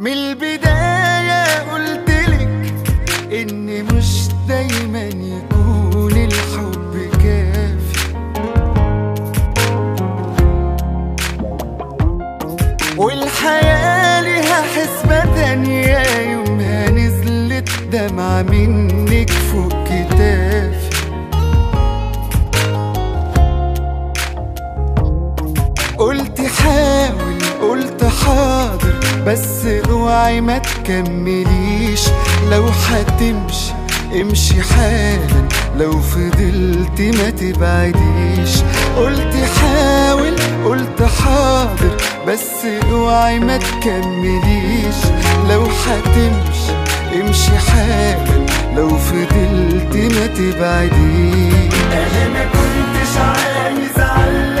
من البداية قلتلك إن مش دايما يكون الحب كافي. والحياة ليها حسبة تانية يومها نزلت دمعة منك فوق كتافي. قلت حاول قلت حاضر بس اوعي ما تكمليش. لو هتمشي امشي حالا. لو فضلت ما تبعديش. قلت حاول قلت حاضر. بس اوعي ما تكمليش. لو هتمشي امشي حالا. لو فضلت ما تبعديش. أنا ما كنتش عايز اعلق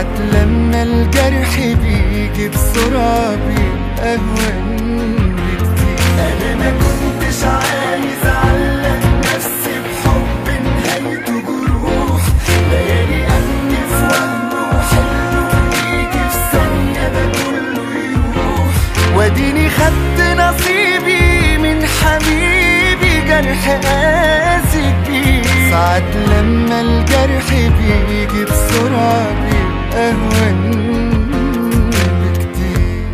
ساعات لما الجرح بيجي بسرعة بيبقى أهون بكتير أنا ما كنتش عايز اعلق نفسي بحب نهايته جروح ليالي في وهم وحلم ويجي في ثانية ده كله يروح واديني خدت نصيبي من حبيبي جرح قاسي بيه. ساعات لما الجرح بيجي بسرعة بيبقى أهون بكتير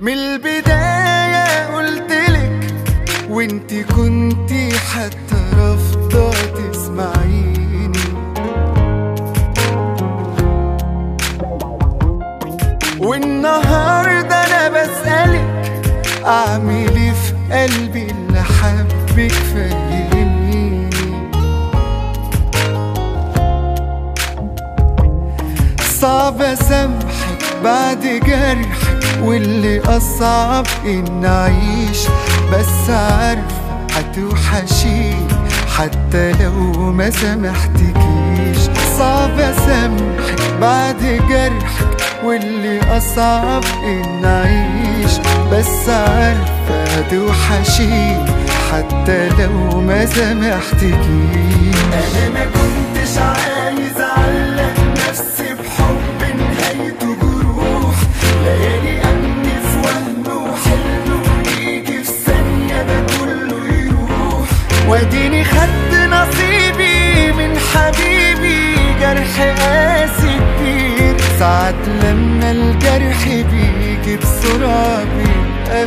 من البداية قلتلك وانتي كنتي حتى رافضة تسمعيني. والنهاردة أنا بسألك أعمل إيه في قلبي اللي حبك فهميني صعب أسامحك بعد جرحك واللي أصعب إن أعيش. بس عارفة هتوحشيني حتى لو ما سامحتكيش صعب أسامحك بعد جرحك واللي أصعب إن أعيش. بس عارفة هتوحشيني حتى لو ما سامحتكيش أنا ما كنتش عايز أعلق نفسي واديني خدت نصيبي من حبيبي جرح قاسي كتير ساعات لما الجرح بيجي بسرعة بيبقى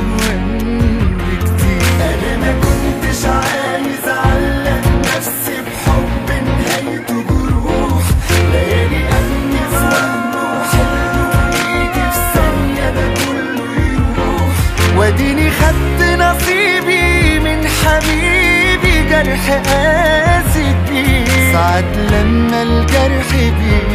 بكتير أنا ما كنتش عايز اعلق نفسي بحب نهايته جروح. ليالي في ثانية ده كله يروح. واديني خدت نصيبي من حبيبي جرح قاسي كتير ساعات لما الجرح أهون